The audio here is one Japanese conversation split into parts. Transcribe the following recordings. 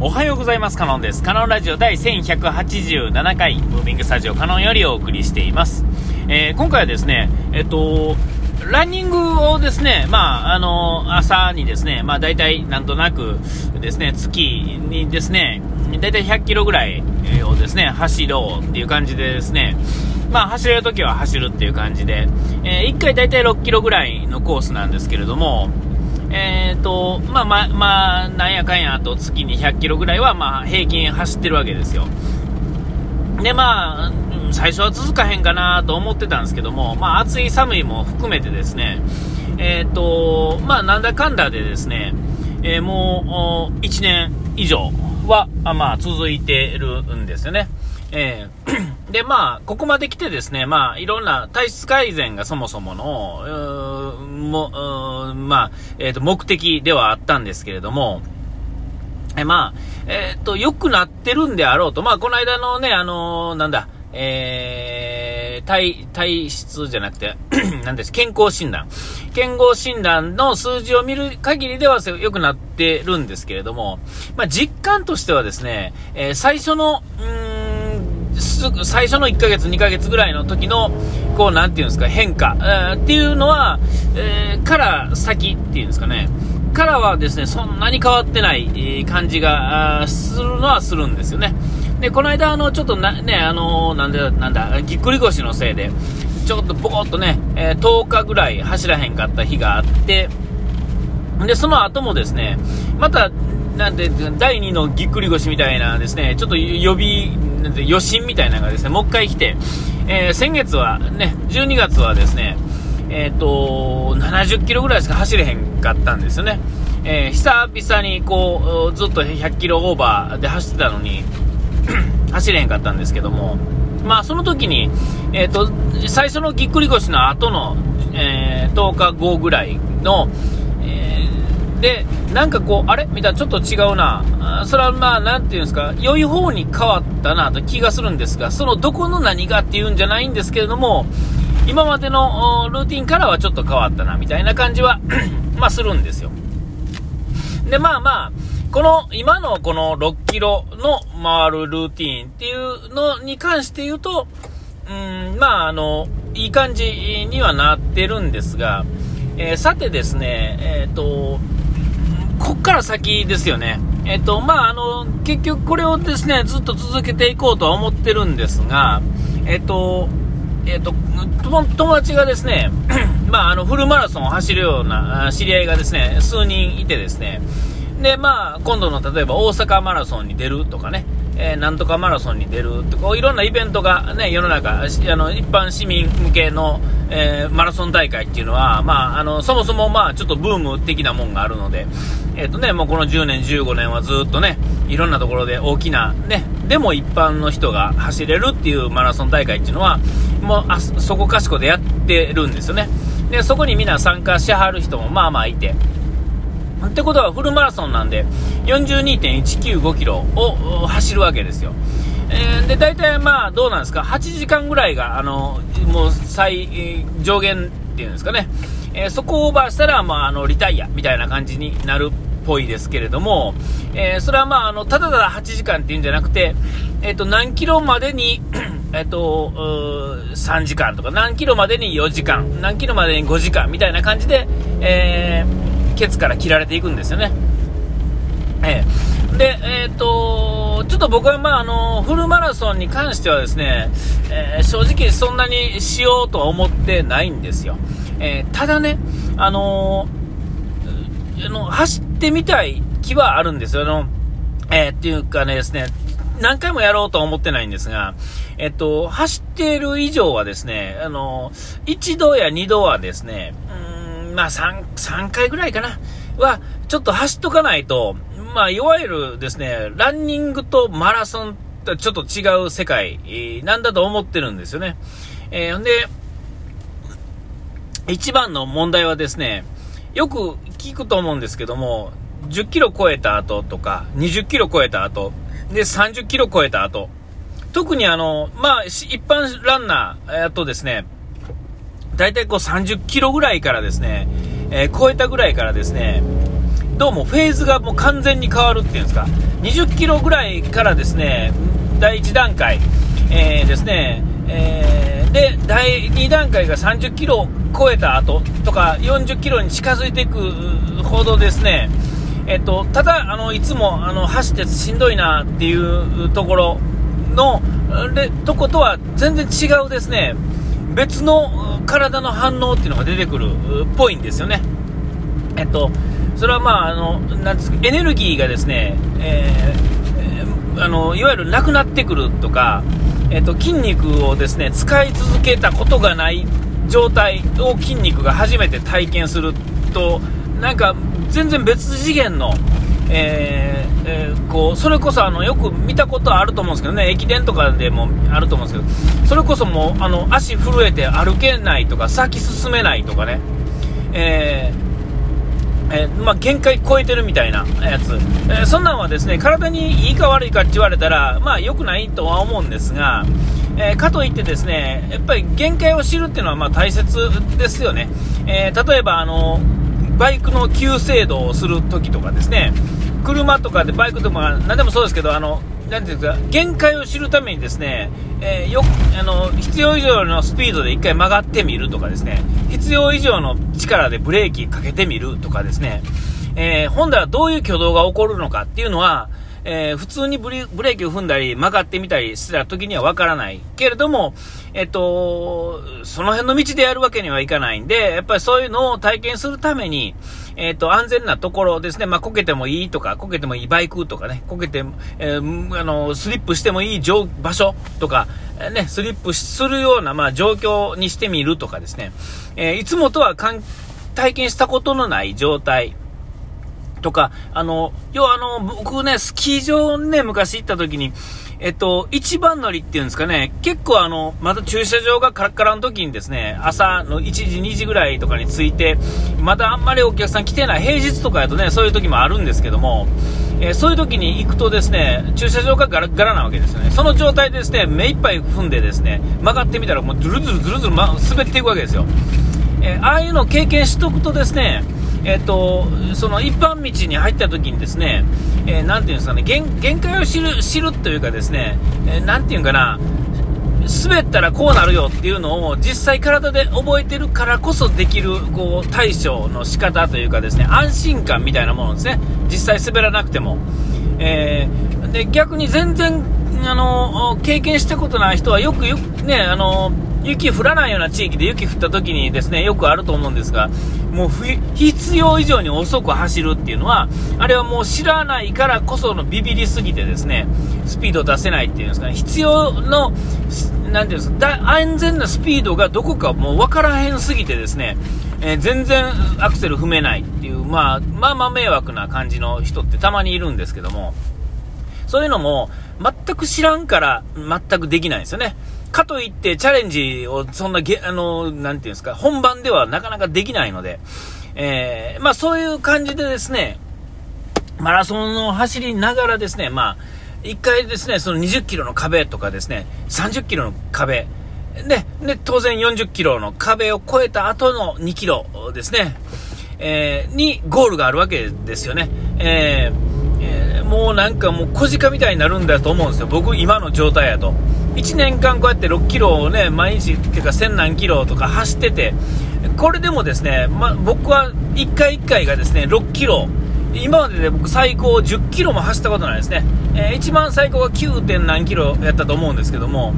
おはようございます。カノンです。カノンラジオ第1187回、ムービングスタジオカノンよりお送りしています。えー、今回はですね、えっと、ランニングをですね、まあ、あの、朝にですね、まあ、大体なんとなくですね、月にですね、大体100キロぐらいをですね、走ろうっていう感じでですね、まあ、走れるときは走るっていう感じで、えー、1回大体6キロぐらいのコースなんですけれども、えーとまあまあ、まあ、なんやかんやと月に100キロぐらいは、まあ、平均走ってるわけですよ。で、まあ、最初は続かへんかなと思ってたんですけども、まあ、暑い寒いも含めてですね、えーと、まあ、なんだかんだでですね、えー、もう1年以上は、まあ、続いてるんですよね。えー、で、まあ、ここまで来てですね、まあ、いろんな体質改善がそもそもの、も、まあ、えっ、ー、と、目的ではあったんですけれども、えまあ、えっ、ー、と、良くなってるんであろうと、まあ、この間のね、あのなんだ、えー、体、体質じゃなくて 何です、健康診断。健康診断の数字を見る限りでは良くなってるんですけれども、まあ、実感としてはですね、えー、最初の、うん最初の1ヶ月、2ヶ月ぐらいの時の、こう、なんていうんですか、変化、えー、っていうのは、えー、から先っていうんですかね、からはですね、そんなに変わってない感じがするのはするんですよね。で、この間、あの、ちょっとな、ね、あのなんだ、なんだ、ぎっくり腰のせいで、ちょっとボコッとね、えー、10日ぐらい走らへんかった日があって、で、その後もですね、また、なんで、第2のぎっくり腰みたいなですね、ちょっと予備、なんて余震みたいなのがですね、もう一回来て、えー、先月はね、12月はですね、えっ、ー、と、70キロぐらいしか走れへんかったんですよね。えー、久々にこう、ずっと100キロオーバーで走ってたのに 走れへんかったんですけども、まあその時に、えっ、と、最初のぎっくり腰の後の、え、10日後ぐらいの、で、なんかこう、あれ？みたいな、ちょっと違うな。それはまあ、なんていうんですか、良い方に変わったなと気がするんですが、そのどこの何がっていうんじゃないんですけれども、今までのルーティンからはちょっと変わったな、みたいな感じは まあするんですよ。で、まあまあ、この、今のこの6キロの回るルーティンっていうのに関して言うと、うん、まああの、いい感じにはなってるんですが、えー、さてですね、えっ、ー、と、から先ですよね。えっ、と、まあ、あの、結局これをですね、ずっと続けていこうとは思ってるんですが、えっ、と、えっ、と、友達がですね、まあ、あの、フルマラソンを走るような知り合いがですね、数人いてですね、で、まあ、今度の例えば大阪マラソンに出るとかね、えー、なんとかマラソンに出るとか、いろんなイベントがね、世の中、あの、一般市民向けの、えー、マラソン大会っていうのは、まあ、あの、そもそもまあ、ちょっとブーム的なもんがあるので、え、ー、とね、もうこの10年、15年はずっとね、いろんなところで大きな、ね、でも一般の人が走れるっていうマラソン大会っていうのは、もう、あそこかしこでやってるんですよね。で、そこにみんな参加しはる人もまあまあいて、ってことはフルマラソンなんで42.195キロを走るわけですよ。えー、で大体まあどうなんですか？8時間ぐらいがあのもう最、上限っていうんですかね、えー、そこをオーバーしたら、まあ、あのリタイアみたいな感じになるっぽいですけれども、えー、それはまああのただただ8時間っていうんじゃなくて、えーと、何キロまでに えっと、3時間とか、何キロまでに4時間、何キロまでに5時間みたいな感じで、えーケツから切られていくんですよね。えー、で、えっ、ー、と、ちょっと僕は、まあ、あの、フルマラソンに関してはですね、えー、正直そんなにしようとは思ってないんですよ。えただね、あのあの、走ってみたい気はあるんですよ。あの、えっていうかねですね、何回もやろうとは思ってないんですが、えっと、走っている以上はですね、あの、一度や二度はですね、まあ3、3回ぐらいかな、は、ちょっと走っとかないと、まあ、いわゆるですね、ランニングとマラソンとちょっと違う世界なんだと思ってるんですよね。えー、で、一番の問題はですね、よく聞くと思うんですけども、10キロ超えた後とか、20キロ超えた後、で、30キロ超えた後、特にあの、まあ、一般ランナーとですね、大体こう30キロぐらいからですね、えー、超えたぐらいからですね、どうもフェーズがもう完全に変わるっていうんですか、20キロぐらいからですね、第1段階、えー、ですね、えー、で、第2段階が30キロを超えた後とか、40キロに近づいていくほどですね、えっと、ただ、あの、いつも、あの、走ってしんどいなっていうところの、で、とことは全然違うですね、別の体の反応っていうのが出てくるっぽいんですよね。えっと、それはまあ、あの、なんですか、エネルギーがですね、えー、あの、いわゆるなくなってくるとか、えっと、筋肉をですね、使い続けたことがない状態を筋肉が初めて体験すると、なんか全然別次元の、えーえー、こうそれこそあのよく見たことあると思うんですけどね、駅伝とかでもあると思うんですけど、それこそもうあの足震えて歩けないとか、先進めないとかね、えーえー、まあ、限界超えてるみたいなやつ、えー、そんなんはですね体にいいか悪いかって言われたら、まあ、良くないとは思うんですが、え、かといってですねやっぱり限界を知るっていうのはまあ大切ですよね、え例えばあのバイクの急制度をするときとかですね車とかでバイクとか何でもそうですけどあのなていうか限界を知るためにですね、えー、よあの必要以上のスピードで1回曲がってみるとかですね必要以上の力でブレーキかけてみるとかですね、えー、本来はどういう挙動が起こるのかっていうのは、えー、普通にブレーキを踏んだり曲がってみたりした時にはわからないけれども、えっと、その辺の道でやるわけにはいかないんで、やっぱりそういうのを体験するために、えっ、と、安全なところですね。まあ、こけてもいいとか、こけてもいいバイクとかね、こけて、えー、あの、スリップしてもいい場所とか、ね、スリップするような、まあ、状況にしてみるとかですね。えー、いつもとは体験したことのない状態。とか、あの、要はあの、僕ね、スキー場ね、昔行った時に、えっと、一番乗りっていうんですかね、結構あの、まだ駐車場がカラッカラの時にですね、朝の1時、2時ぐらいとかに着いて、まだあんまりお客さん来てない、平日とかやとね、そういう時もあるんですけども、えー、そういう時に行くとですね、駐車場がガラガラなわけですよね。その状態でですね、目いっぱい踏んでですね、曲がってみたらもうズルズルズルズル、ま、滑っていくわけですよ。えー、ああいうのを経験しとくとですね、えっと、その一般道に入った時にですね、えー、ていうんですかね、限限界を知る知るというかですね、えー、ていうんかな、滑ったらこうなるよっていうのを実際体で覚えてるからこそできるこう対処の仕方というかですね安心感みたいなものですね実際滑らなくても、えー、で逆に全然あの経験したことない人はよくよくねあの雪降らないような地域で雪降った時にですねよくあると思うんですがもう必要以上に遅く走るっていうのはあれはもう知らないからこそのビビりすぎてですねスピードを出せないっていうんですかね必要のなんていうんですか安全なスピードがどこかもう分からへんすぎてですね、えー、全然アクセル踏めないっていう、まあ、まあまあ迷惑な感じの人ってたまにいるんですけどもそういうのも全く知らんから全くできないんですよね。かといってチャレンジをそんなげ、あの、なんていうんですか、本番ではなかなかできないので、えー、まあそういう感じでですね、マラソンを走りながらですね、まあ、一回ですね、その20キロの壁とかですね、30キロの壁、で、で、当然40キロの壁を越えた後の2キロですね、えー、にゴールがあるわけですよね。え、えー、もうなんかもう小鹿みたいになるんだと思うんですよ。僕今の状態やと。1年間こうやって6キロをね、毎日っていうか1000何キロとか走ってて、これでもですね、ま、僕は1回1回がですね、6キロ、今までで僕最高10キロも走ったことないですね。えー、一番最高が 9. 点何キロやったと思うんですけども、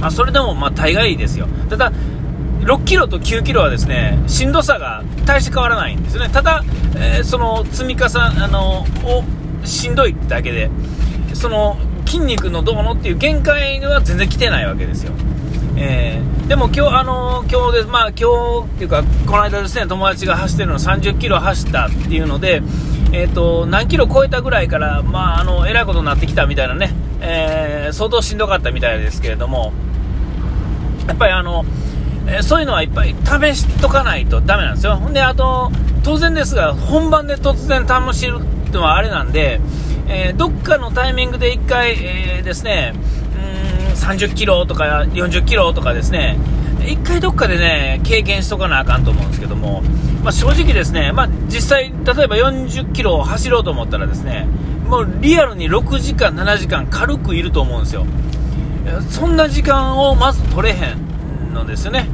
まあ、それでもまあ大概ですよ。ただ、6キロと9キロはですね、しんどさが大して変わらないんですよね。ただ、えー、その積み重ね、あの、をしんどいだけで、その筋肉のどうのっていう限界は全然来てないわけですよ。えー、でも今日、あのー、今日で、まあ今日っていうか、この間ですね、友達が走ってるの30キロ走ったっていうので、えっ、ー、と、何キロ超えたぐらいから、まあ、あの、えらいことになってきたみたいなね、えー、相当しんどかったみたいですけれども、やっぱりあの、えそういうのはいっぱい試しとかないとダメなんですよ。ほんで、あと、当然ですが、本番で突然試しるってのはあれなんで、えー、どっかのタイミングで1回、えー、ですね、うん30キロとか40キロとかですね、一回どっかでね、経験しとかなあかんと思うんですけども、まあ、正直ですね、まあ、実際、例えば40キロ走ろうと思ったらですね、もうリアルに6時間、7時間軽くいると思うんですよ。そんな時間をまず取れへんのですよね。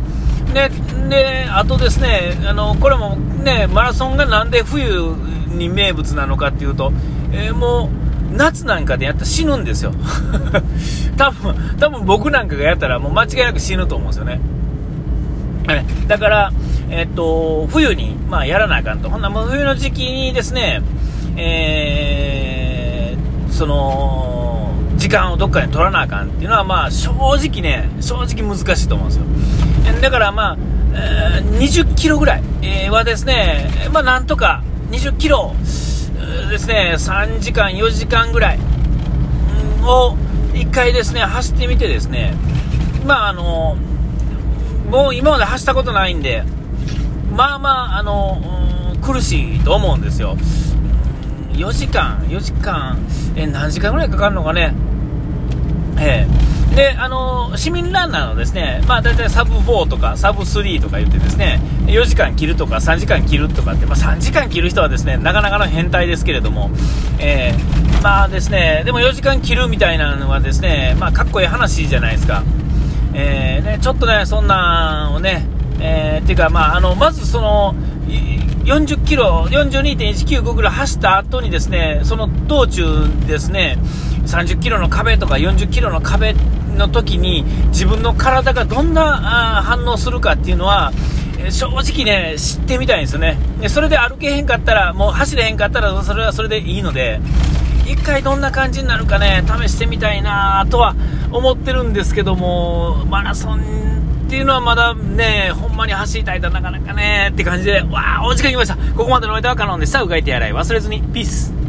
で、であとですね、あの、これもね、マラソンがなんで冬に名物なのかっていうと、えー、もう、夏なんかでやったら死ぬんですよ。多分、多分僕なんかがやったらもう間違いなく死ぬと思うんですよね。だから、えっと、冬に、まあ、やらなあかんと。ほんなもう冬の時期にですね、えー、その、時間をどっかに取らなあかんっていうのは、まあ、正直ね、正直難しいと思うんですよ。だからまあ、えー、20キロぐらい、はですね、まあなんとか20キロですね、3時間、4時間ぐらいを1回ですね、走ってみてですね、まああの、もう今まで走ったことないんで、まあまあ、あの、苦しいと思うんですよ。4時間、4時間、え何時間ぐらいかかるのかね。えーで、あの市民ランナーのですね、まあ、大体サブ4とかサブ3とか言ってですね、4時間切るとか3時間切るとかって、まあ、3時間切る人はですね、なかなかの変態ですけれども、えー、まあですね、でも4時間切るみたいなのはですね、まあ、かっこいい話じゃないですか。えー、ね、ちょっとね、そんなんをね、えー、っていうか、まあ、あの、まずその、40キロ、42.195キロ走った後にですね、その道中ですね、30キロの壁とか40キロの壁の時に自分の体がどんな反応するかっていうのは正直ね知ってみたいんですよね。でそれで歩けへんかったらもう走れへんかったらそれはそれでいいので1回どんな感じになるかね試してみたいなとは思ってるんですけどもマラソンっていうのはまだねほんまに走りたいとなかなかねって感じでわあお時間来ました。ここまでのお相手はカノンでした。うがいて洗い。忘れずに。ピース。